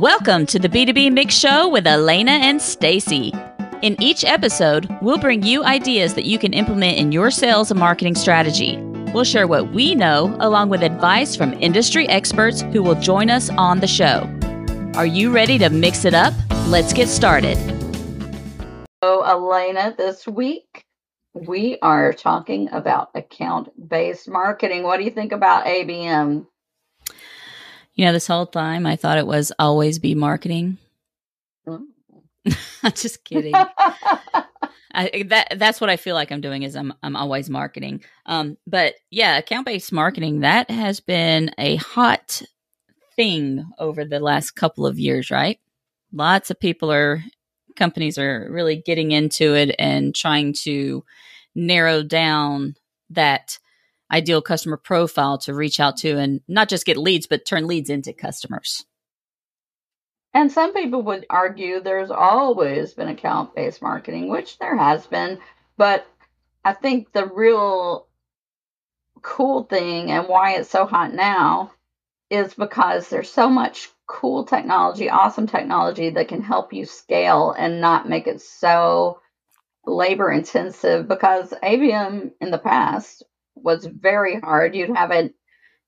Welcome to the B2B Mix Show with Elena and Stacy. In each episode, we'll bring you ideas that you can implement in your sales and marketing strategy. We'll share what we know along with advice from industry experts who will join us on the show. Are you ready to mix it up? Let's get started. So, Elena, this week we are talking about account based marketing. What do you think about ABM? You know, this whole time I thought it was always be marketing. Mm. I'm just kidding. I, that that's what I feel like I'm doing is I'm I'm always marketing. Um, but yeah, account based marketing that has been a hot thing over the last couple of years, right? Lots of people are companies are really getting into it and trying to narrow down that ideal customer profile to reach out to and not just get leads, but turn leads into customers. And some people would argue there's always been account based marketing, which there has been. But I think the real cool thing and why it's so hot now is because there's so much cool technology, awesome technology that can help you scale and not make it so labor intensive because ABM in the past was very hard. You'd have a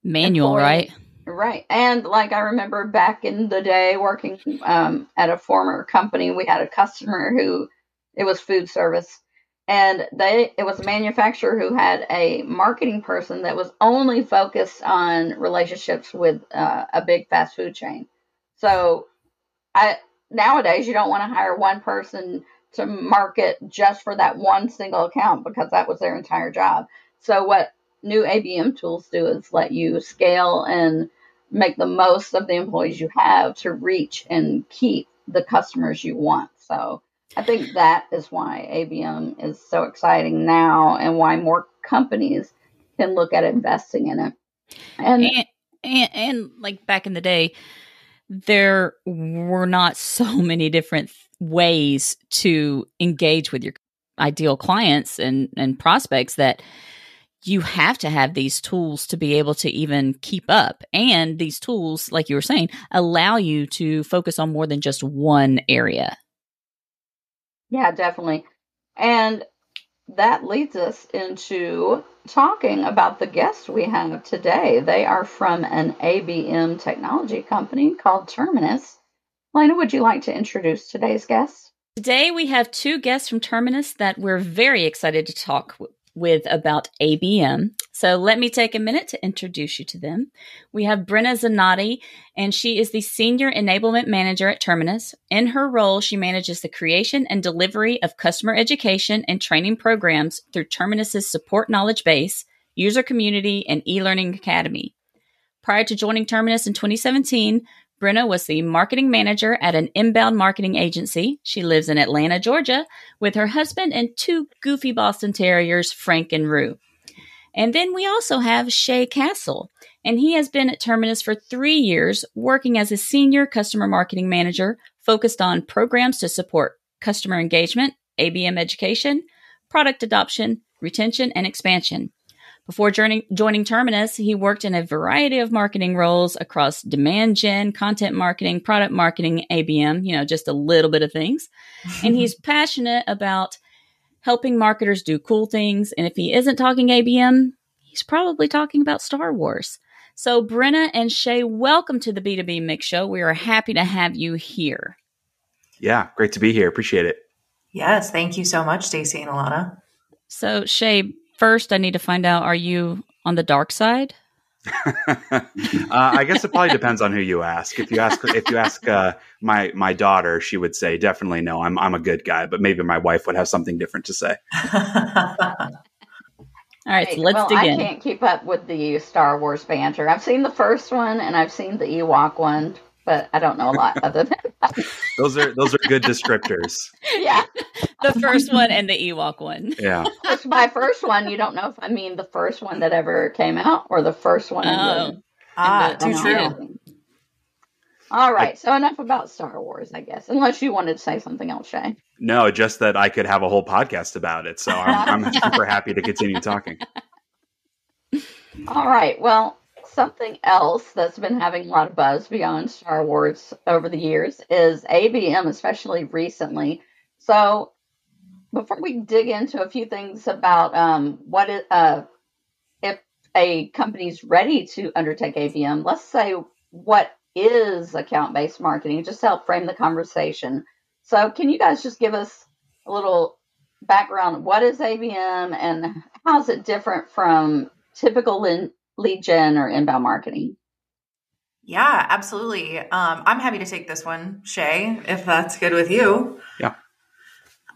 manual, employee, right? Right. And like I remember back in the day working um, at a former company, we had a customer who it was food service and they it was a manufacturer who had a marketing person that was only focused on relationships with uh, a big fast food chain. So I nowadays you don't want to hire one person to market just for that one single account because that was their entire job. So what new ABM tools do is let you scale and make the most of the employees you have to reach and keep the customers you want. So I think that is why ABM is so exciting now and why more companies can look at investing in it. And and, and, and like back in the day, there were not so many different ways to engage with your ideal clients and, and prospects that you have to have these tools to be able to even keep up. And these tools, like you were saying, allow you to focus on more than just one area. Yeah, definitely. And that leads us into talking about the guests we have today. They are from an ABM technology company called Terminus. Lena, would you like to introduce today's guests? Today we have two guests from Terminus that we're very excited to talk with about ABM. So let me take a minute to introduce you to them. We have Brenna Zenaty, and she is the Senior Enablement Manager at Terminus. In her role, she manages the creation and delivery of customer education and training programs through Terminus's support knowledge base, user community, and e-learning academy. Prior to joining Terminus in 2017, Brenna was the marketing manager at an inbound marketing agency. She lives in Atlanta, Georgia, with her husband and two goofy Boston Terriers, Frank and Rue. And then we also have Shea Castle, and he has been at Terminus for three years, working as a senior customer marketing manager focused on programs to support customer engagement, ABM education, product adoption, retention, and expansion. Before joining, joining Terminus, he worked in a variety of marketing roles across demand gen, content marketing, product marketing, ABM, you know, just a little bit of things. and he's passionate about helping marketers do cool things. And if he isn't talking ABM, he's probably talking about Star Wars. So, Brenna and Shea, welcome to the B2B Mix Show. We are happy to have you here. Yeah, great to be here. Appreciate it. Yes, thank you so much, Stacy and Alana. So, Shea, first I need to find out are you on the dark side? uh, I guess it probably depends on who you ask. If you ask, if you ask uh, my my daughter, she would say definitely no. I'm I'm a good guy, but maybe my wife would have something different to say. All right, so let's well, dig I in. I can't keep up with the Star Wars banter. I've seen the first one and I've seen the Ewok one, but I don't know a lot other than that. Those are those are good descriptors. yeah. the first one and the Ewok one. Yeah. By first one, you don't know if I mean the first one that ever came out or the first one. Oh. The, ah, too true. All right. So enough about Star Wars, I guess. Unless you wanted to say something else, Shea. No, just that I could have a whole podcast about it. So I'm, I'm super happy to continue talking. All right. Well, something else that's been having a lot of buzz beyond Star Wars over the years is ABM, especially recently. So, before we dig into a few things about um, what it, uh, if a company's ready to undertake ABM, let's say what is account based marketing, just to help frame the conversation. So, can you guys just give us a little background? What is ABM and how is it different from typical lead gen or inbound marketing? Yeah, absolutely. Um, I'm happy to take this one, Shea, if that's good with you. Yeah.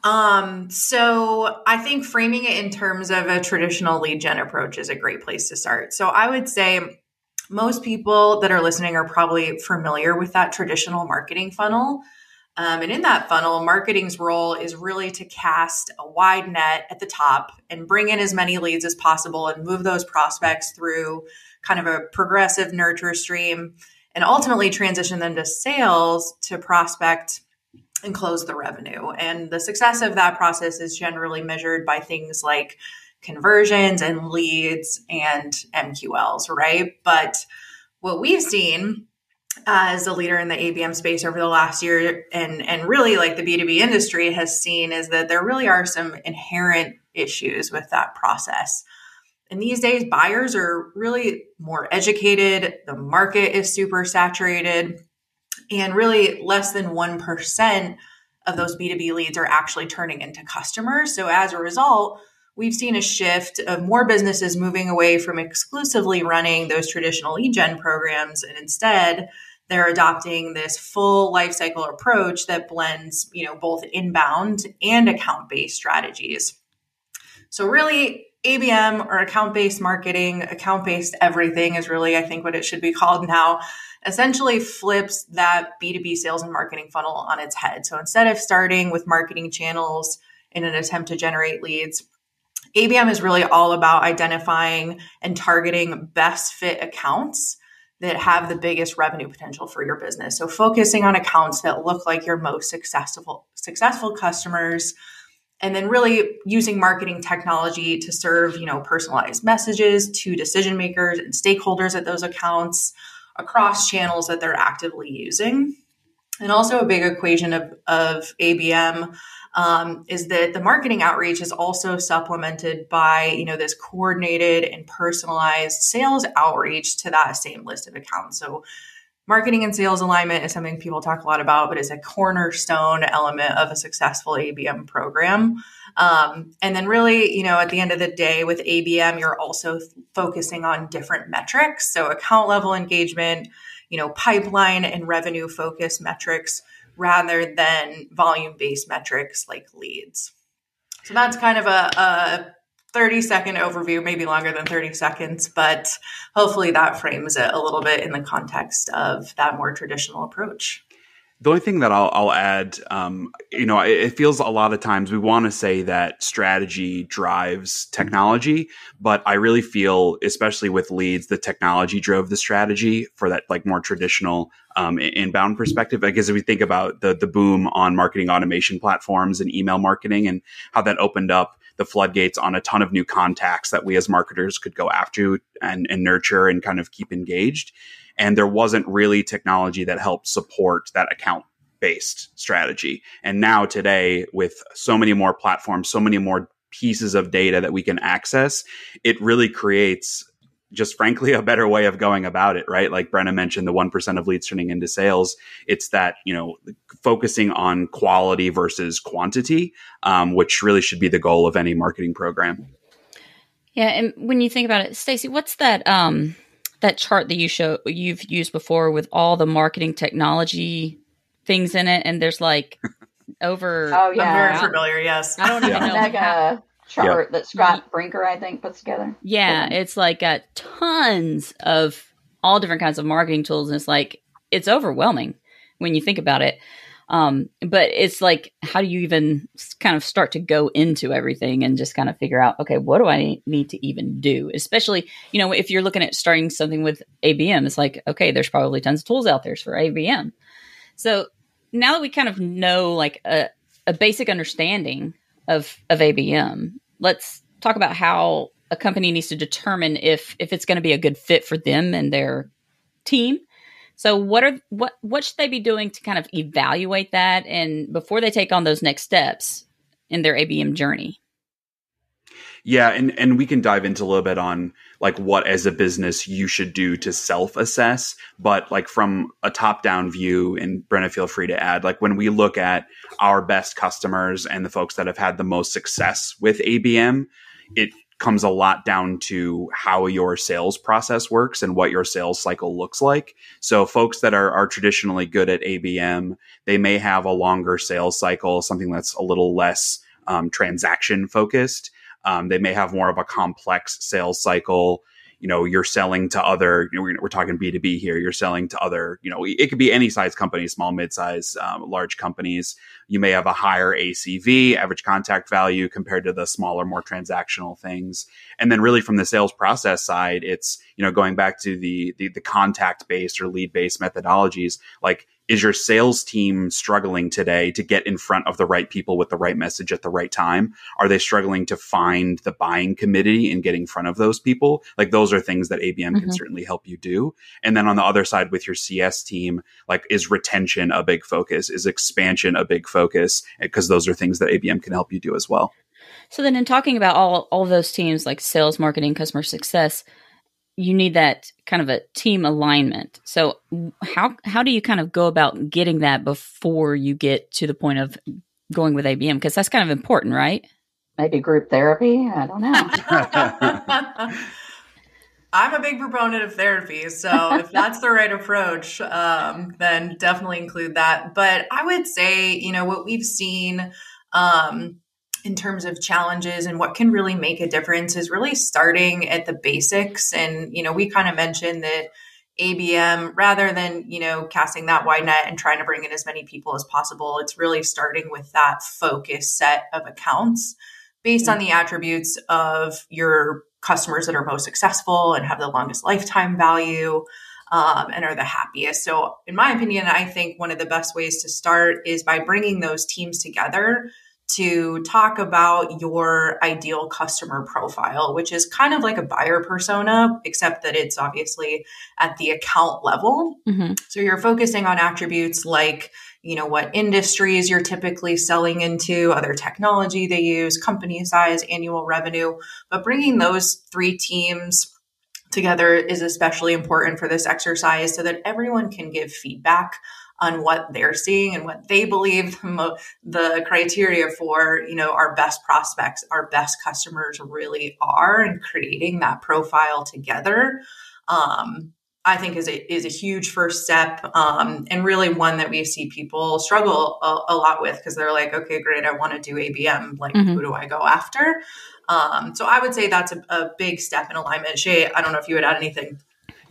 Um, so I think framing it in terms of a traditional lead gen approach is a great place to start. So I would say most people that are listening are probably familiar with that traditional marketing funnel. Um, and in that funnel, marketing's role is really to cast a wide net at the top and bring in as many leads as possible and move those prospects through kind of a progressive nurture stream and ultimately transition them to sales to prospect and close the revenue. And the success of that process is generally measured by things like conversions and leads and MQLs, right? But what we've seen as a leader in the ABM space over the last year and and really like the B2B industry has seen is that there really are some inherent issues with that process. And these days buyers are really more educated, the market is super saturated, and really less than 1% of those B2B leads are actually turning into customers. So as a result, we've seen a shift of more businesses moving away from exclusively running those traditional lead gen programs and instead they're adopting this full lifecycle approach that blends, you know, both inbound and account-based strategies. So really ABM or account-based marketing, account-based everything is really I think what it should be called now. Essentially flips that B2B sales and marketing funnel on its head. So instead of starting with marketing channels in an attempt to generate leads, ABM is really all about identifying and targeting best fit accounts that have the biggest revenue potential for your business. So focusing on accounts that look like your most successful successful customers and then really using marketing technology to serve, you know, personalized messages to decision makers and stakeholders at those accounts across channels that they're actively using. And also a big equation of, of ABM um, is that the marketing outreach is also supplemented by you know this coordinated and personalized sales outreach to that same list of accounts. So marketing and sales alignment is something people talk a lot about but it's a cornerstone element of a successful abm program. Um, and then really you know at the end of the day with abm you're also focusing on different metrics. So account level engagement you know pipeline and revenue focus metrics rather than volume based metrics like leads. So that's kind of a, a 30 second overview, maybe longer than 30 seconds, but hopefully that frames it a little bit in the context of that more traditional approach. The only thing that I'll, I'll add, um, you know, it, it, feels a lot of times we want to say that strategy drives technology, but I really feel, especially with leads, the technology drove the strategy for that like more traditional um, inbound perspective. I guess if we think about the the boom on marketing automation platforms and email marketing and how that opened up the floodgates on a ton of new contacts that we as marketers could go after and, and nurture and kind of keep engaged and there wasn't really technology that helped support that account based strategy. And now today with so many more platforms, so many more pieces of data that we can access, it really creates just frankly a better way of going about it, right? Like Brenna mentioned, the 1% of leads turning into sales. It's that, you know, focusing on quality versus quantity, um, which really should be the goal of any marketing program. Yeah. And when you think about it, Stacy, what's that, um, that chart that you show you've used before with all the marketing technology things in it, and there's like over. Oh yeah, I'm very familiar. Yes, I don't even know. Mega chart yeah. that Scott mm-hmm. Brinker I think puts together. Yeah, yeah, it's like got tons of all different kinds of marketing tools, and it's like it's overwhelming when you think about it. Um, but it's like, how do you even kind of start to go into everything and just kind of figure out, okay, what do I need to even do? Especially, you know, if you're looking at starting something with ABM, it's like, okay, there's probably tons of tools out there for ABM. So now that we kind of know like a, a basic understanding of, of ABM, let's talk about how a company needs to determine if if it's going to be a good fit for them and their team. So what are what what should they be doing to kind of evaluate that and before they take on those next steps in their ABM journey? Yeah, and and we can dive into a little bit on like what as a business you should do to self-assess, but like from a top-down view and Brenna feel free to add, like when we look at our best customers and the folks that have had the most success with ABM, it comes a lot down to how your sales process works and what your sales cycle looks like. So folks that are, are traditionally good at ABM, they may have a longer sales cycle, something that's a little less um, transaction focused. Um, they may have more of a complex sales cycle. You know, you're selling to other, you know, we're, talking B2B here. You're selling to other, you know, it could be any size company, small, mid-size, um, large companies. You may have a higher ACV, average contract value compared to the smaller, more transactional things. And then really from the sales process side, it's, you know, going back to the, the, the contact based or lead based methodologies, like is your sales team struggling today to get in front of the right people with the right message at the right time? Are they struggling to find the buying committee and get in front of those people? Like those are things that ABM mm-hmm. can certainly help you do. And then on the other side with your CS team, like is retention a big focus? Is expansion a big focus? Because those are things that ABM can help you do as well. So then in talking about all all those teams like sales, marketing, customer success, you need that kind of a team alignment. So how how do you kind of go about getting that before you get to the point of going with ABM because that's kind of important, right? Maybe group therapy. I don't know. I'm a big proponent of therapy, so if that's the right approach, um, then definitely include that. But I would say, you know, what we've seen um, in terms of challenges and what can really make a difference is really starting at the basics. And, you know, we kind of mentioned that ABM, rather than, you know, casting that wide net and trying to bring in as many people as possible, it's really starting with that focus set of accounts based on the attributes of your customers that are most successful and have the longest lifetime value. Um, and are the happiest. So, in my opinion, I think one of the best ways to start is by bringing those teams together to talk about your ideal customer profile, which is kind of like a buyer persona, except that it's obviously at the account level. Mm-hmm. So you're focusing on attributes like, you know, what industries you're typically selling into, other technology they use, company size, annual revenue. But bringing those three teams together is especially important for this exercise so that everyone can give feedback on what they're seeing and what they believe the criteria for you know our best prospects our best customers really are and creating that profile together um, I think is a, is a huge first step um, and really one that we see people struggle a, a lot with because they're like, okay, great, I want to do ABM. Like, mm-hmm. who do I go after? Um, so I would say that's a, a, big step in alignment. Shea, I don't know if you would add anything.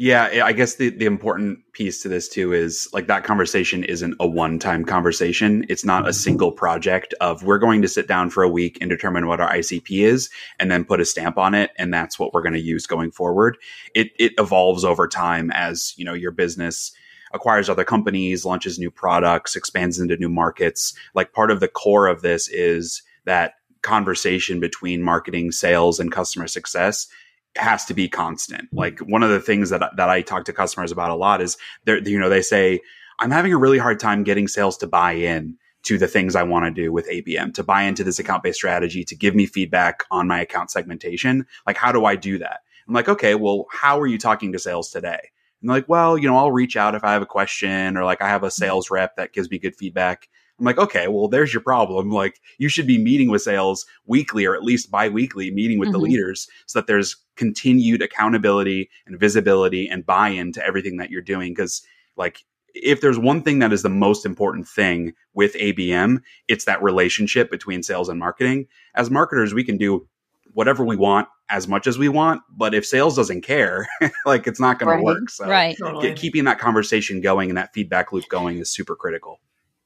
Yeah, I guess the, the important piece to this too is like that conversation isn't a one time conversation. It's not a mm-hmm. single project of we're going to sit down for a week and determine what our ICP is and then put a stamp on it. And that's what we're going to use going forward. It, it evolves over time as, you know, your business acquires other companies, launches new products, expands into new markets. Like part of the core of this is that conversation between marketing, sales, and customer success has to be constant. Mm-hmm. Like one of the things that that I talk to customers about a lot is they you know they say I'm having a really hard time getting sales to buy in to the things I want to do with ABM, to buy into this account based strategy, to give me feedback on my account segmentation. Like how do I do that? I'm like, okay, well, how are you talking to sales today? And like, well, you know, I'll reach out if I have a question or like I have a mm-hmm. sales rep that gives me good feedback. I'm like, okay, well, there's your problem. Like, you should be meeting with sales weekly or at least bi-weekly, meeting with mm-hmm. the leaders so that there's continued accountability and visibility and buy-in to everything that you're doing. Cause like, if there's one thing that is the most important thing with ABM, it's that relationship between sales and marketing. As marketers, we can do whatever we want as much as we want, but if sales doesn't care, like it's not going right. to work. So right. keeping that conversation going and that feedback loop going is super critical.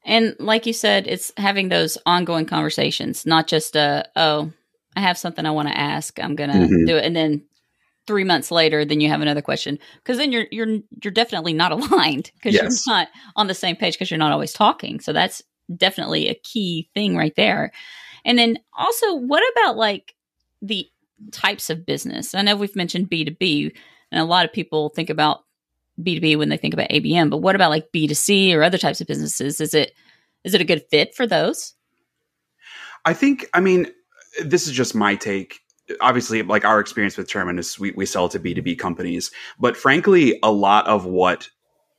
And like you said, it's having those ongoing conversations, not just a, oh, I have something I want to ask. I'm going to mm-hmm. do it. And then three months later, then you have another question. Cause then you're, you're, you're definitely not aligned because yes. you're not on the same page because you're not always talking. So that's definitely a key thing right there. And then also, what about like the types of business? I know we've mentioned B2B, and a lot of people think about B2B when they think about ABM, but what about like B2C or other types of businesses? Is it is it a good fit for those? I think, I mean, this is just my take. Obviously, like our experience with Terminus, we, we sell to B2B companies. But frankly, a lot of what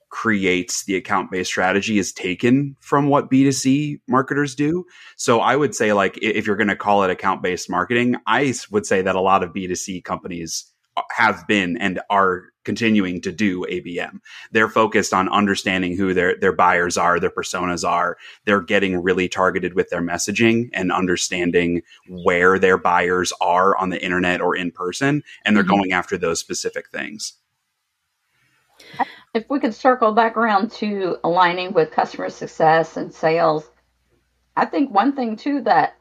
creates the account based strategy is taken from what B2C marketers do. So I would say, like, if you're going to call it account based marketing, I would say that a lot of B2C companies have been and are continuing to do ABM. They're focused on understanding who their their buyers are, their personas are. They're getting really targeted with their messaging and understanding where their buyers are on the internet or in person and they're mm-hmm. going after those specific things. If we could circle back around to aligning with customer success and sales, I think one thing too that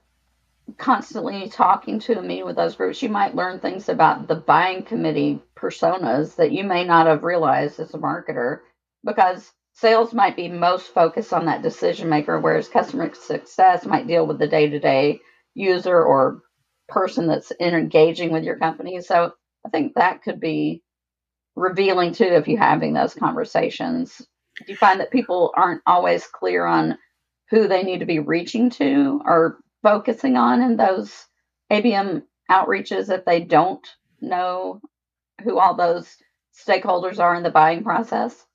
constantly talking to and meeting with those groups, you might learn things about the buying committee personas that you may not have realized as a marketer because sales might be most focused on that decision maker, whereas customer success might deal with the day to day user or person that's engaging with your company. So I think that could be revealing too if you're having those conversations. Do you find that people aren't always clear on who they need to be reaching to or focusing on in those ABM outreaches if they don't know who all those stakeholders are in the buying process?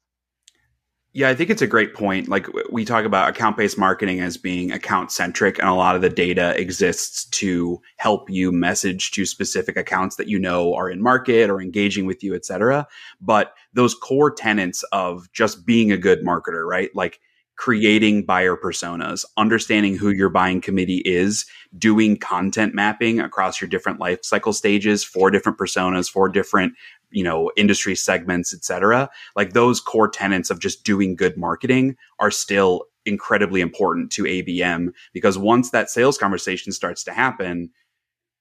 Yeah, I think it's a great point. Like we talk about account based marketing as being account centric, and a lot of the data exists to help you message to specific accounts that you know are in market or engaging with you, et cetera. But those core tenets of just being a good marketer, right? Like creating buyer personas, understanding who your buying committee is, doing content mapping across your different life cycle stages for different personas, for different you know industry segments et cetera. like those core tenets of just doing good marketing are still incredibly important to abm because once that sales conversation starts to happen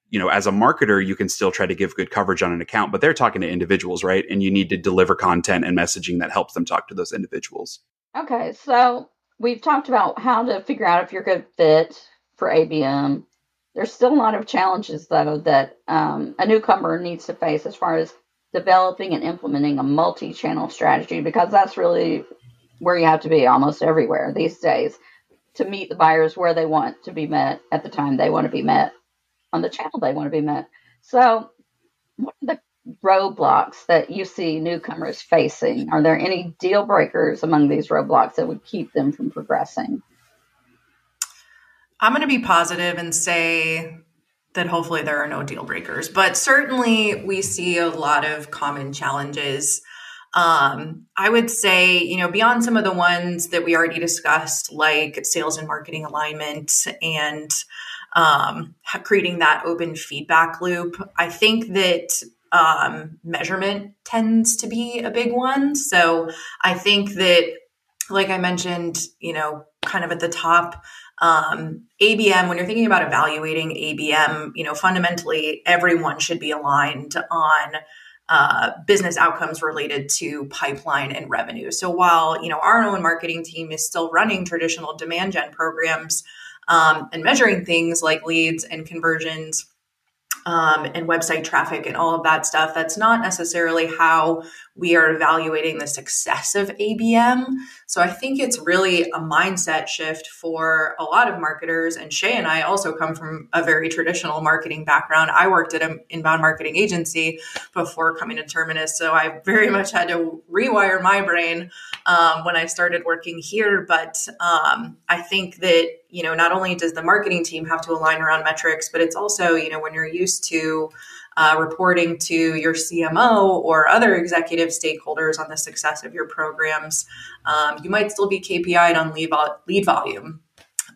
you know as a marketer you can still try to give good coverage on an account but they're talking to individuals right and you need to deliver content and messaging that helps them talk to those individuals Okay, so we've talked about how to figure out if you're a good fit for ABM. There's still a lot of challenges, though, that um, a newcomer needs to face as far as developing and implementing a multi channel strategy, because that's really where you have to be almost everywhere these days to meet the buyers where they want to be met at the time they want to be met on the channel they want to be met. So, what are the roadblocks that you see newcomers facing? Are there any deal breakers among these roadblocks that would keep them from progressing? I'm going to be positive and say that hopefully there are no deal breakers, but certainly we see a lot of common challenges. Um, I would say, you know, beyond some of the ones that we already discussed, like sales and marketing alignment and um, creating that open feedback loop, I think that um, measurement tends to be a big one. So I think that, like I mentioned, you know, kind of at the top, um, ABM, when you're thinking about evaluating ABM, you know, fundamentally everyone should be aligned on uh, business outcomes related to pipeline and revenue. So while you know our own marketing team is still running traditional demand gen programs um, and measuring things like leads and conversions um, and website traffic and all of that stuff. That's not necessarily how we are evaluating the success of ABM. So I think it's really a mindset shift for a lot of marketers. And Shea and I also come from a very traditional marketing background. I worked at an inbound marketing agency before coming to Terminus. So I very much had to rewire my brain um, when I started working here. But um, I think that, you know, not only does the marketing team have to align around metrics, but it's also, you know, when you're used to uh, reporting to your CMO or other executive stakeholders on the success of your programs. Um, you might still be KPI'd on lead, vol- lead volume.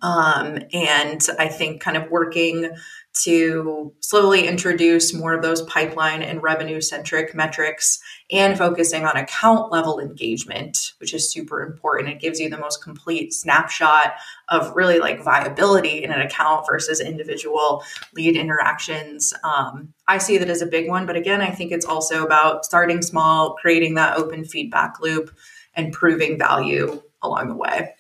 Um, and I think kind of working to slowly introduce more of those pipeline and revenue centric metrics and focusing on account level engagement, which is super important. It gives you the most complete snapshot of really like viability in an account versus individual lead interactions. Um, I see that as a big one. But again, I think it's also about starting small, creating that open feedback loop, and proving value along the way.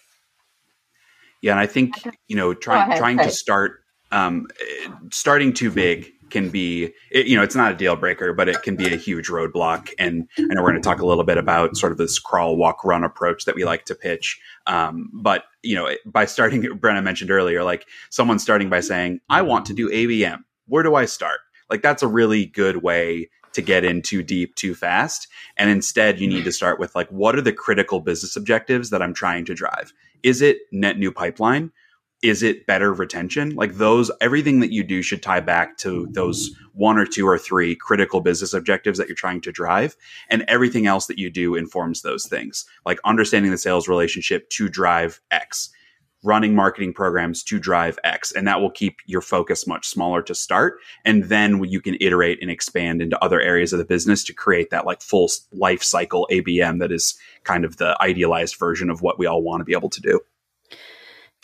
Yeah, and I think you know trying trying to start um, starting too big can be, it, you know, it's not a deal breaker, but it can be a huge roadblock. And I know we're going to talk a little bit about sort of this crawl, walk, run approach that we like to pitch. Um, but you know, by starting, Brenna mentioned earlier, like someone starting by saying, "I want to do ABM. Where do I start?" Like that's a really good way to get in too deep too fast. And instead, you need to start with like, what are the critical business objectives that I'm trying to drive? Is it net new pipeline? Is it better retention? Like those, everything that you do should tie back to those one or two or three critical business objectives that you're trying to drive. And everything else that you do informs those things, like understanding the sales relationship to drive X running marketing programs to drive X. And that will keep your focus much smaller to start. And then you can iterate and expand into other areas of the business to create that like full life cycle ABM that is kind of the idealized version of what we all want to be able to do.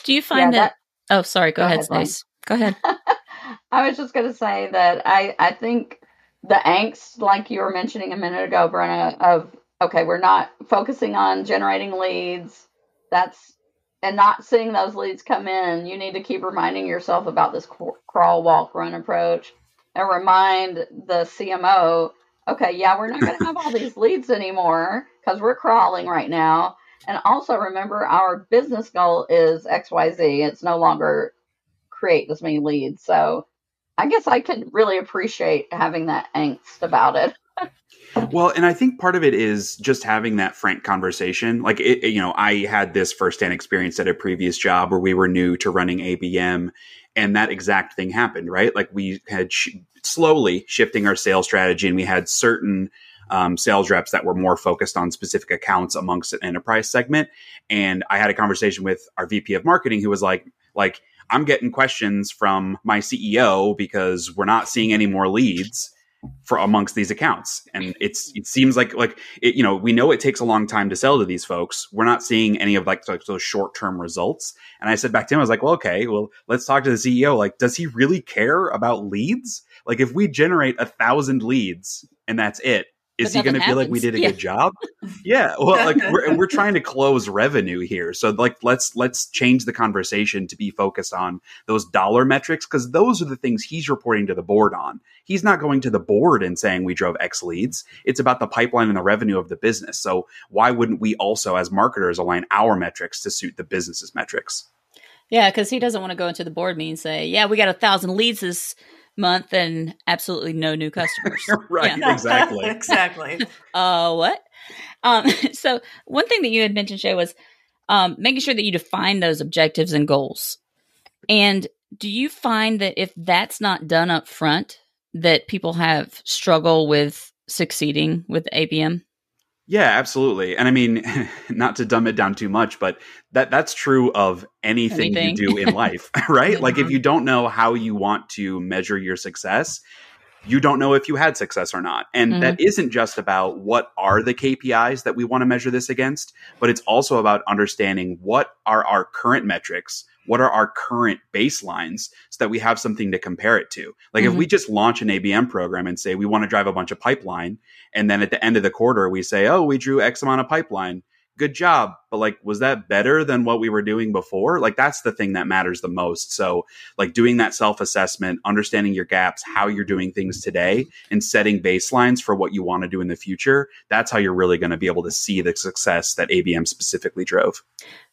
Do you find yeah, that, that, Oh, sorry. Go, go ahead, Stace. Go ahead. I was just going to say that I, I think the angst, like you were mentioning a minute ago, Brenna, of okay, we're not focusing on generating leads. That's and not seeing those leads come in, you need to keep reminding yourself about this crawl, walk, run approach and remind the CMO, okay, yeah, we're not going to have all these leads anymore because we're crawling right now. And also remember, our business goal is XYZ. It's no longer create this many leads. So I guess I could really appreciate having that angst about it. Well, and I think part of it is just having that frank conversation. Like, it, you know, I had this firsthand experience at a previous job where we were new to running ABM, and that exact thing happened, right? Like, we had sh- slowly shifting our sales strategy, and we had certain um, sales reps that were more focused on specific accounts amongst an enterprise segment. And I had a conversation with our VP of marketing who was like, like, I'm getting questions from my CEO because we're not seeing any more leads for amongst these accounts. And mm-hmm. it's it seems like like it, you know we know it takes a long time to sell to these folks. We're not seeing any of like, like those short-term results. And i said back to him i was like well okay well let's talk to the ceo like does he really care about leads? Like if we generate a thousand leads and that's it is he going to feel like we did a yeah. good job? yeah. Well, like we're, we're trying to close revenue here. So like, let's, let's change the conversation to be focused on those dollar metrics. Cause those are the things he's reporting to the board on. He's not going to the board and saying we drove X leads. It's about the pipeline and the revenue of the business. So why wouldn't we also as marketers align our metrics to suit the business's metrics? Yeah. Cause he doesn't want to go into the board meeting and say, yeah, we got a thousand leads this month and absolutely no new customers. right, yeah. exactly. exactly. Uh what? Um so one thing that you had mentioned Shea was um making sure that you define those objectives and goals. And do you find that if that's not done up front that people have struggle with succeeding with ABM? Yeah, absolutely. And I mean, not to dumb it down too much, but that that's true of anything, anything. you do in life, right? Like if you don't know how you want to measure your success, you don't know if you had success or not. And mm-hmm. that isn't just about what are the KPIs that we want to measure this against, but it's also about understanding what are our current metrics what are our current baselines so that we have something to compare it to. Like mm-hmm. if we mm-hmm. just launch an ABM program and say we want to drive a bunch of pipeline, and then at the end of the quarter we say, oh, we drew X amount of pipeline. Good job. But like, was that better than what we were doing before? Like, that's the thing that matters the most. So, like, doing that self assessment, understanding your gaps, how you're doing things today, and setting baselines for what you want to do in the future, that's how you're really going to be able to see the success that ABM specifically drove.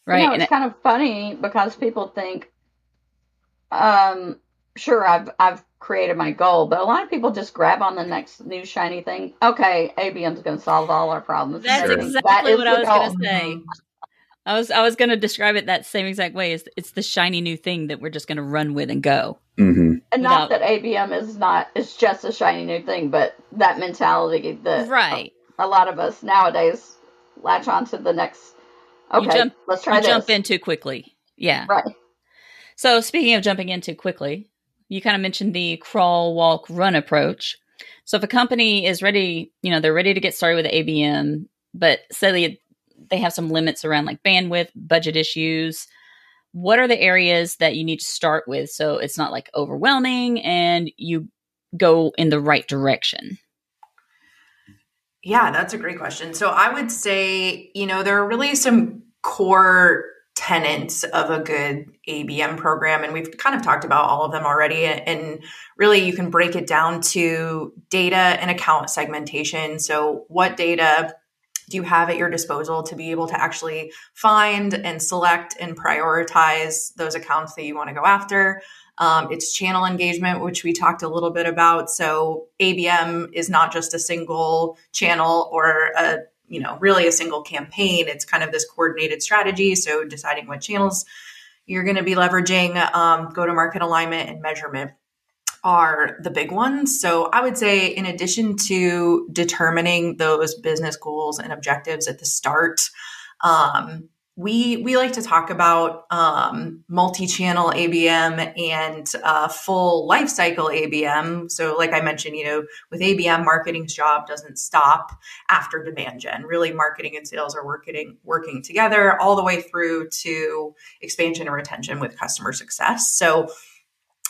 Right. You know, it's and kind it, of funny because people think, um, sure, I've I've created my goal, but a lot of people just grab on the next new shiny thing. Okay, ABM's going to solve all our problems. That's sure. exactly that what I was going to say. I was I was going to describe it that same exact way. It's, it's the shiny new thing that we're just going to run with and go. Mm-hmm. And not that ABM is not it's just a shiny new thing, but that mentality that right a, a lot of us nowadays latch on to the next Okay, jump, let's try you this. jump in too quickly. Yeah. Right. So speaking of jumping in too quickly, you kind of mentioned the crawl, walk, run approach. So if a company is ready, you know, they're ready to get started with ABM, but say they, they have some limits around like bandwidth, budget issues. What are the areas that you need to start with so it's not like overwhelming and you go in the right direction? Yeah, that's a great question. So I would say, you know, there are really some core tenets of a good ABM program. And we've kind of talked about all of them already. And really, you can break it down to data and account segmentation. So, what data do you have at your disposal to be able to actually find and select and prioritize those accounts that you want to go after? Um, it's channel engagement, which we talked a little bit about. So ABM is not just a single channel or a you know really a single campaign. It's kind of this coordinated strategy. So deciding what channels you're going to be leveraging um, go to market alignment and measurement are the big ones. So i would say in addition to determining those business goals and objectives at the start um, we we like to talk about um, multi-channel ABM and uh, full lifecycle ABM. So, like I mentioned, you know, with ABM, marketing's job doesn't stop after demand gen. Really, marketing and sales are working working together all the way through to expansion and retention with customer success. So.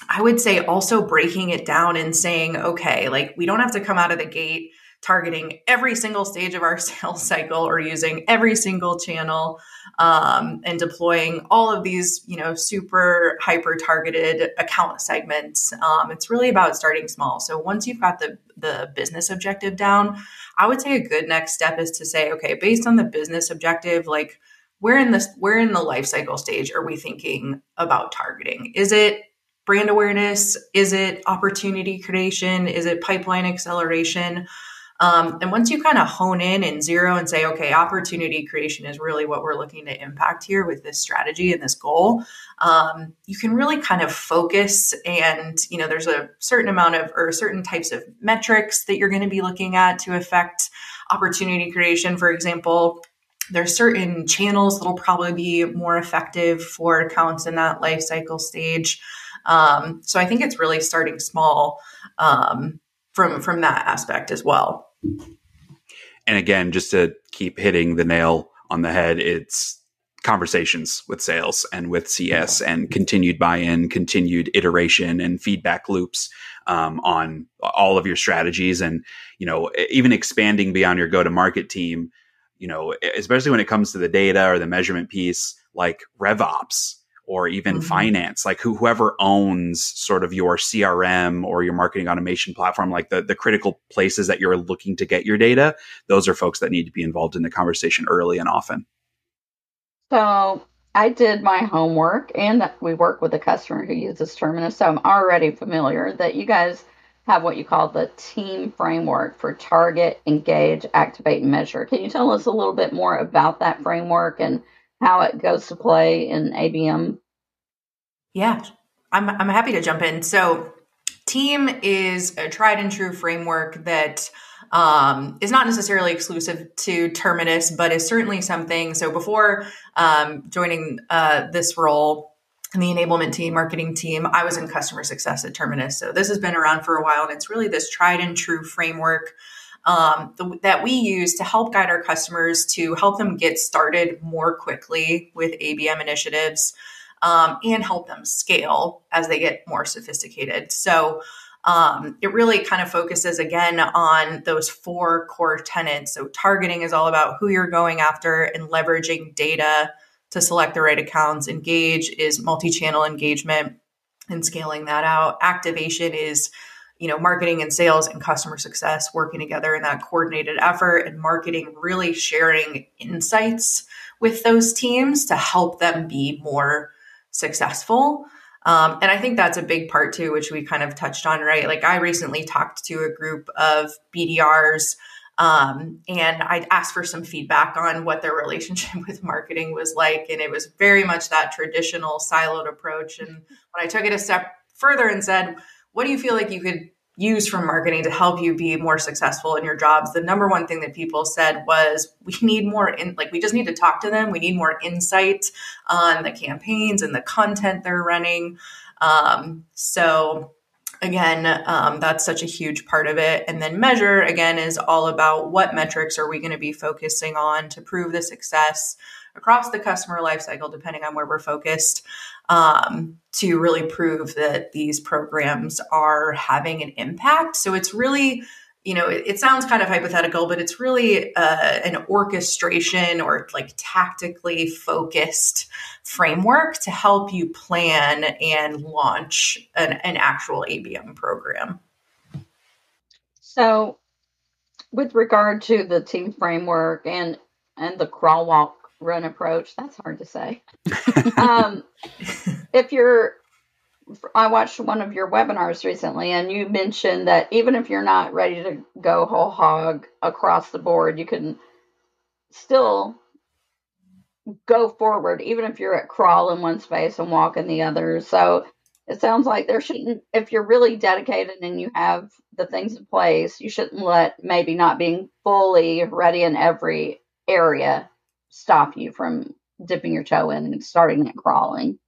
I would say also breaking it down and saying, okay, like we don't have to come out of the gate targeting every single stage of our sales cycle or using every single channel um, and deploying all of these, you know, super hyper targeted account segments. Um, it's really about starting small. So once you've got the the business objective down, I would say a good next step is to say, okay, based on the business objective, like where in this where in the life cycle stage are we thinking about targeting? Is it brand awareness? Is it opportunity creation? Is it pipeline acceleration? Um, and once you kind of hone in and zero and say, okay, opportunity creation is really what we're looking to impact here with this strategy and this goal, um, you can really kind of focus. And, you know, there's a certain amount of or certain types of metrics that you're going to be looking at to affect opportunity creation. For example, there's certain channels that'll probably be more effective for accounts in that life cycle stage. Um, so I think it's really starting small um, from from that aspect as well. And again, just to keep hitting the nail on the head, it's conversations with sales and with CS and continued buy-in, continued iteration and feedback loops um, on all of your strategies, and you know even expanding beyond your go-to-market team. You know, especially when it comes to the data or the measurement piece, like RevOps or even mm-hmm. finance, like who, whoever owns sort of your CRM or your marketing automation platform, like the, the critical places that you're looking to get your data, those are folks that need to be involved in the conversation early and often. So I did my homework and we work with a customer who uses Terminus. So I'm already familiar that you guys have what you call the team framework for target, engage, activate, and measure. Can you tell us a little bit more about that framework and how it goes to play in ABM? Yeah, I'm, I'm happy to jump in. So, Team is a tried and true framework that um, is not necessarily exclusive to Terminus, but is certainly something. So, before um, joining uh, this role, in the enablement team, marketing team, I was in customer success at Terminus. So this has been around for a while, and it's really this tried and true framework um, the, that we use to help guide our customers to help them get started more quickly with ABM initiatives um, and help them scale as they get more sophisticated. So um, it really kind of focuses again on those four core tenets. So targeting is all about who you're going after and leveraging data to select the right accounts. Engage is multi-channel engagement and scaling that out. Activation is you know, marketing and sales and customer success working together in that coordinated effort and marketing really sharing insights with those teams to help them be more successful. Um, and I think that's a big part too, which we kind of touched on, right? Like I recently talked to a group of BDRs um, and I asked for some feedback on what their relationship with marketing was like. And it was very much that traditional siloed approach. And when I took it a step further and said, what do you feel like you could use from marketing to help you be more successful in your jobs? The number one thing that people said was we need more in like we just need to talk to them. We need more insight on the campaigns and the content they're running. Um, so again um, that's such a huge part of it. And then measure again is all about what metrics are we going to be focusing on to prove the success across the customer lifecycle depending on where we're focused um, to really prove that these programs are having an impact. So it's really you know, it, it, sounds kind of hypothetical, but it's really uh, an orchestration or like tactically focused framework to help you plan and launch an, an actual ABM program. So, with regard to the team framework and and the crawl, walk, run approach, that's hard to say. um, if you're I watched one of your webinars recently, and you mentioned that even if you're not ready to go whole hog across the board, you can still go forward, even if you're at crawl in one space and walk in the other. So it sounds like there shouldn't, if you're really dedicated and you have the things in place, you shouldn't let maybe not being fully ready in every area stop you from dipping your toe in and starting at crawling.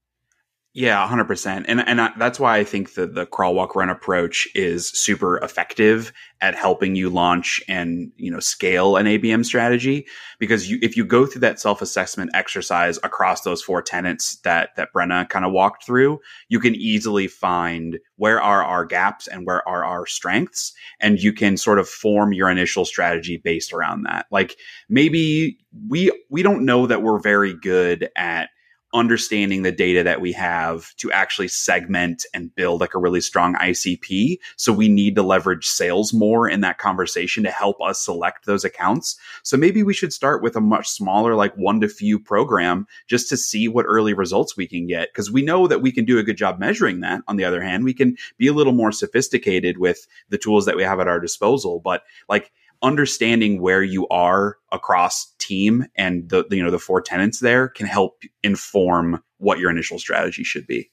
Yeah, 100%. And and I, that's why I think the the crawl walk run approach is super effective at helping you launch and, you know, scale an ABM strategy because you if you go through that self-assessment exercise across those four tenets that that Brenna kind of walked through, you can easily find where are our gaps and where are our strengths and you can sort of form your initial strategy based around that. Like maybe we we don't know that we're very good at understanding the data that we have to actually segment and build like a really strong ICP. So we need to leverage sales more in that conversation to help us select those accounts. So maybe we should start with a much smaller, like one to few program just to see what early results we can get. Cause we know that we can do a good job measuring that. On the other hand, we can be a little more sophisticated with the tools that we have at our disposal. But like, understanding where you are across team and the you know the four tenets there can help inform what your initial strategy should be.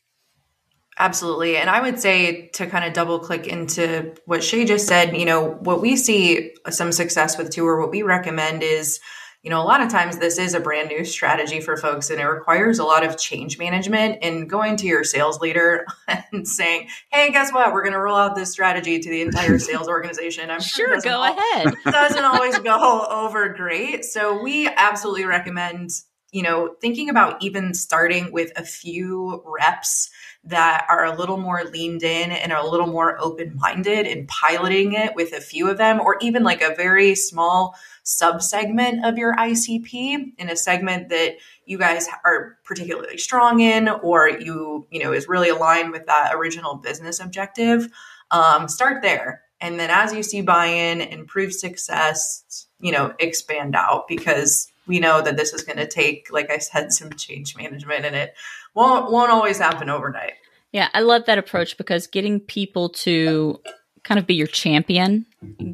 Absolutely. And I would say to kind of double click into what Shea just said, you know, what we see some success with too, or what we recommend is you know, a lot of times this is a brand new strategy for folks and it requires a lot of change management and going to your sales leader and saying, Hey, guess what? We're going to roll out this strategy to the entire sales organization. I'm sure, sure go all, ahead. doesn't always go over great. So we absolutely recommend, you know, thinking about even starting with a few reps that are a little more leaned in and are a little more open minded and piloting it with a few of them, or even like a very small subsegment of your ICP in a segment that you guys are particularly strong in or you, you know, is really aligned with that original business objective. Um, start there. And then as you see buy-in, improve success, you know, expand out because we know that this is going to take, like I said, some change management and it won't won't always happen overnight. Yeah, I love that approach because getting people to kind of be your champion,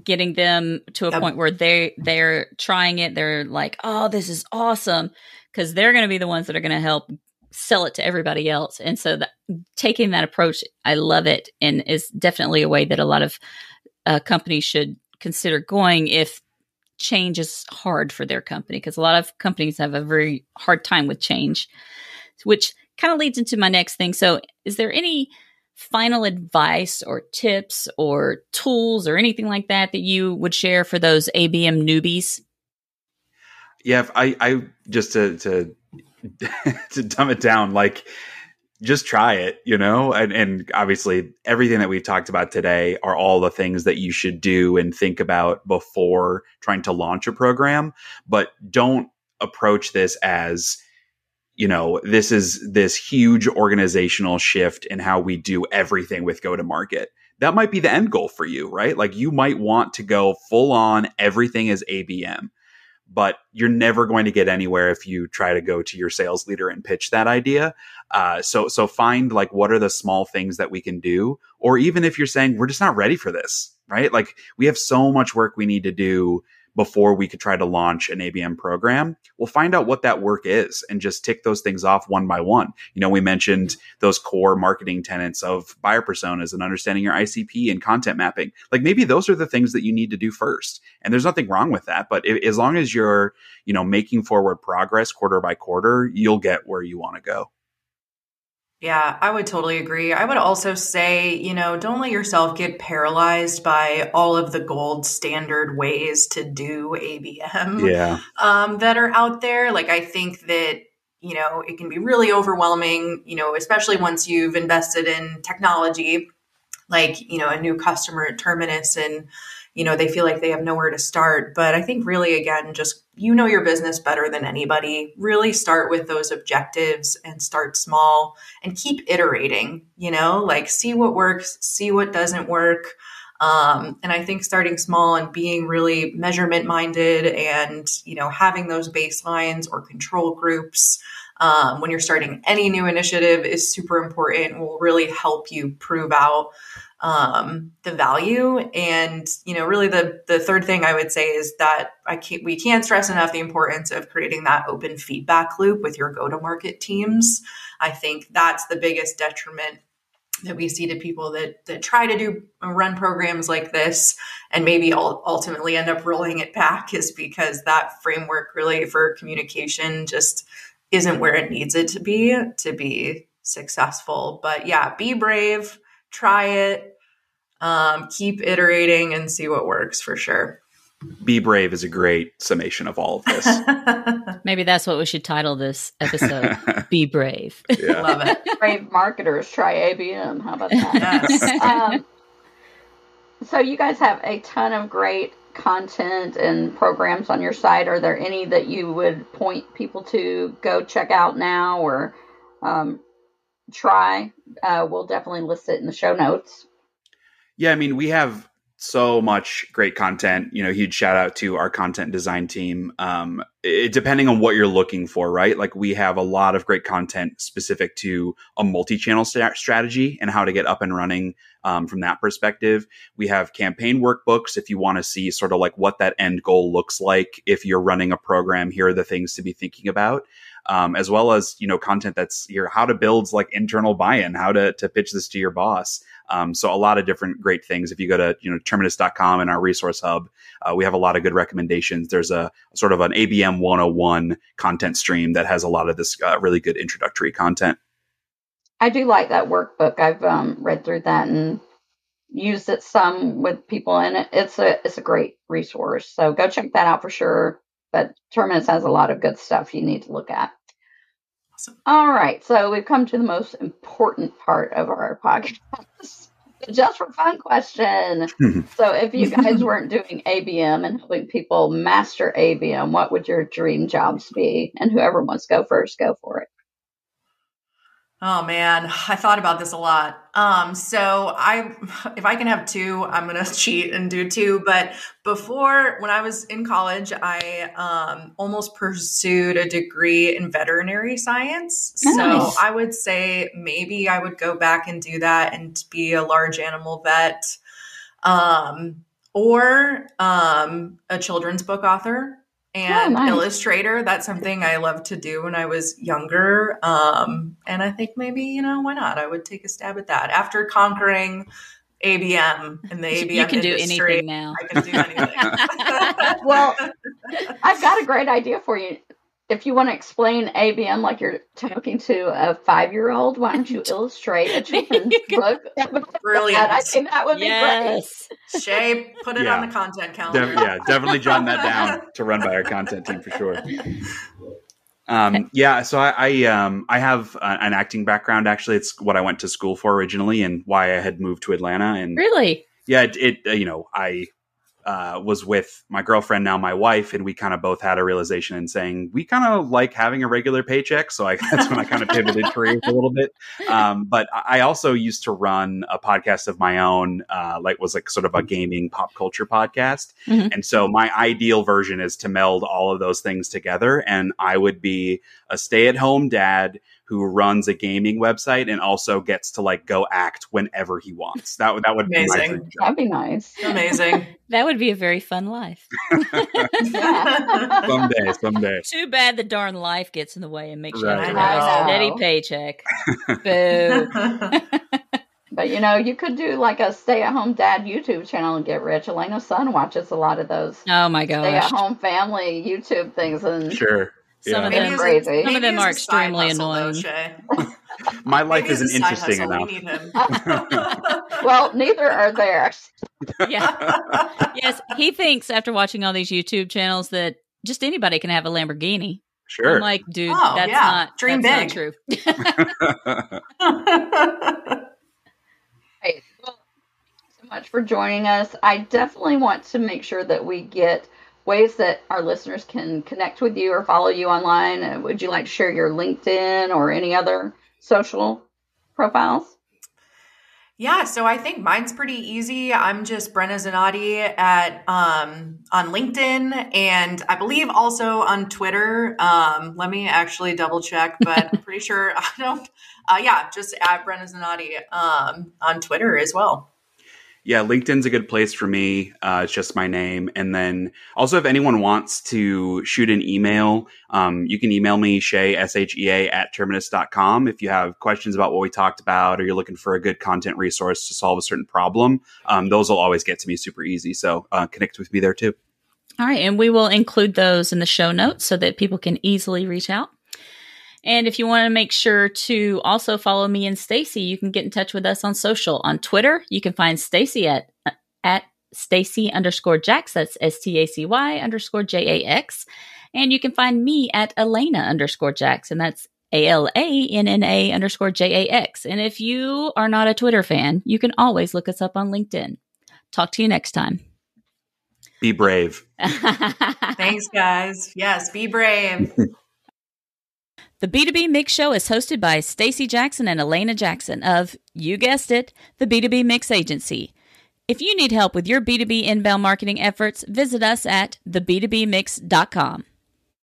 getting them to a yep. point where they they're trying it, they're like, "Oh, this is awesome," because they're going to be the ones that are going to help sell it to everybody else. And so that taking that approach, I love it, and is definitely a way that a lot of uh, companies should consider going if change is hard for their company because a lot of companies have a very hard time with change, which kind of leads into my next thing. So, is there any final advice or tips or tools or anything like that that you would share for those ABM newbies? Yeah, I, I just to to to dumb it down, like just try it, you know, and and obviously everything that we've talked about today are all the things that you should do and think about before trying to launch a program, but don't approach this as you know, this is this huge organizational shift in how we do everything with go to market. That might be the end goal for you, right? Like you might want to go full on everything is ABM, but you're never going to get anywhere if you try to go to your sales leader and pitch that idea. Uh, so, so find like what are the small things that we can do, or even if you're saying we're just not ready for this, right? Like we have so much work we need to do before we could try to launch an ABM program. We'll find out what that work is and just tick those things off one by one. You know, we mentioned those core marketing tenets of buyer personas and understanding your ICP and content mapping. Like maybe those are the things that you need to do first. And there's nothing wrong with that. But if, as long as you're, you know, making forward progress quarter by quarter, you'll get where you want to go. Yeah, I would totally agree. I would also say, you know, don't let yourself get paralyzed by all of the gold standard ways to do ABM yeah. um, that are out there. Like, I think that, you know, it can be really overwhelming, you know, especially once you've invested in technology, like, you know, a new customer at Terminus and, you know, they feel like they have nowhere to start. But I think really, again, just you know your business better than anybody. Really start with those objectives and start small and keep iterating, you know, like see what works, see what doesn't work. Um, and I think starting small and being really measurement minded and, you know, having those baselines or control groups um, when you're starting any new initiative is super important will really help you prove out um, the value. And you know, really the the third thing I would say is that I can't we can't stress enough the importance of creating that open feedback loop with your go to market teams. I think that's the biggest detriment that we see to people that that try to do run programs like this and maybe ultimately end up rolling it back is because that framework really for communication just isn't where it needs it to be to be successful but yeah be brave try it um, keep iterating and see what works for sure. Be brave is a great summation of all of this. Maybe that's what we should title this episode be brave. Yeah. love it. Brave marketers try abm how about that? Yes. um, so you guys have a ton of great content and programs on your site. Are there any that you would point people to go check out now or um, try? Uh, we'll definitely list it in the show notes yeah, I mean, we have so much great content. You know, huge shout out to our content design team. Um, it, depending on what you're looking for, right? Like we have a lot of great content specific to a multi-channel st- strategy and how to get up and running um, from that perspective. We have campaign workbooks if you want to see sort of like what that end goal looks like. If you're running a program, here are the things to be thinking about. Um, as well as you know content that's here how to build like internal buy-in how to, to pitch this to your boss um, so a lot of different great things. If you go to you know terminus.com and our resource hub, uh, we have a lot of good recommendations. There's a sort of an ABM 101 content stream that has a lot of this uh, really good introductory content. I do like that workbook. I've um, read through that and used it some with people, and it, it's a it's a great resource. So go check that out for sure. But Terminus has a lot of good stuff you need to look at. Awesome. All right, so we've come to the most important part of our podcast. Just for fun question. so, if you guys weren't doing ABM and helping people master ABM, what would your dream jobs be? And whoever wants to go first, go for it. Oh man, I thought about this a lot. Um, so I, if I can have two, I'm gonna cheat and do two. But before, when I was in college, I um, almost pursued a degree in veterinary science. Nice. So I would say maybe I would go back and do that and be a large animal vet, um, or um, a children's book author. And oh, nice. illustrator. That's something I loved to do when I was younger. Um, and I think maybe, you know, why not? I would take a stab at that. After conquering ABM in the ABM You can industry, do anything now. I can do anything. well, I've got a great idea for you if you want to explain ABM like you're talking to a five year old, why don't you illustrate a children's book? Brilliant. I think that would yes. be great. Shea, put it yeah. on the content calendar. De- yeah, definitely jot that down to run by our content team for sure. Um, yeah, so I I, um, I have an acting background. Actually, it's what I went to school for originally, and why I had moved to Atlanta. And really, yeah, it, it uh, you know I uh, was with my girlfriend, now my wife, and we kind of both had a realization and saying we kind of like having a regular paycheck. So I, that's when I kind of pivoted careers a little bit. Um, but I also used to run a podcast of my own, uh, like was like sort of a gaming pop culture podcast. Mm-hmm. And so my ideal version is to meld all of those things together, and I would be a stay at home dad who runs a gaming website and also gets to like go act whenever he wants. That would that would Amazing. be That'd be nice. Amazing. that would be a very fun life. someday, someday. Too bad the darn life gets in the way and makes right. you have a steady paycheck. Boo. But you know, you could do like a stay-at-home dad YouTube channel and get rich. Alanna's son watches a lot of those. Oh my gosh! Stay-at-home family YouTube things, and sure, some yeah. of them crazy. Some of them are extremely annoying. Though, My life maybe isn't interesting enough. well, neither are theirs. yeah. Yes, he thinks after watching all these YouTube channels that just anybody can have a Lamborghini. Sure. I'm like, dude, oh, that's yeah. not Dream that's big. not true. hey, well, so much for joining us. I definitely want to make sure that we get ways that our listeners can connect with you or follow you online. Uh, would you like to share your LinkedIn or any other social profiles? Yeah, so I think mine's pretty easy. I'm just Brenna Zenaty at um, on LinkedIn, and I believe also on Twitter. Um, let me actually double check, but I'm pretty sure I don't. Uh, yeah, just at Brenna Zenaty um, on Twitter as well yeah, LinkedIn's a good place for me. Uh, it's just my name. And then also, if anyone wants to shoot an email, um, you can email me, Shea, S H E A, at terminus.com. If you have questions about what we talked about or you're looking for a good content resource to solve a certain problem, um, those will always get to me super easy. So uh, connect with me there too. All right. And we will include those in the show notes so that people can easily reach out. And if you want to make sure to also follow me and Stacy, you can get in touch with us on social. On Twitter, you can find Stacy at at Stacy underscore Jax. That's S T A C Y underscore J A X. And you can find me at Alanna underscore Jax, and that's A L A N N A underscore J A X. And if you are not a Twitter fan, you can always look us up on LinkedIn. Talk to you next time. Be brave. Thanks, guys. Yes, be brave. The B2B Mix Show is hosted by Stacy Jackson and Alanna Jackson of, you guessed it, the B2B Mix Agency. If you need help with your B2B inbound marketing efforts, visit us at theb2bmix.com.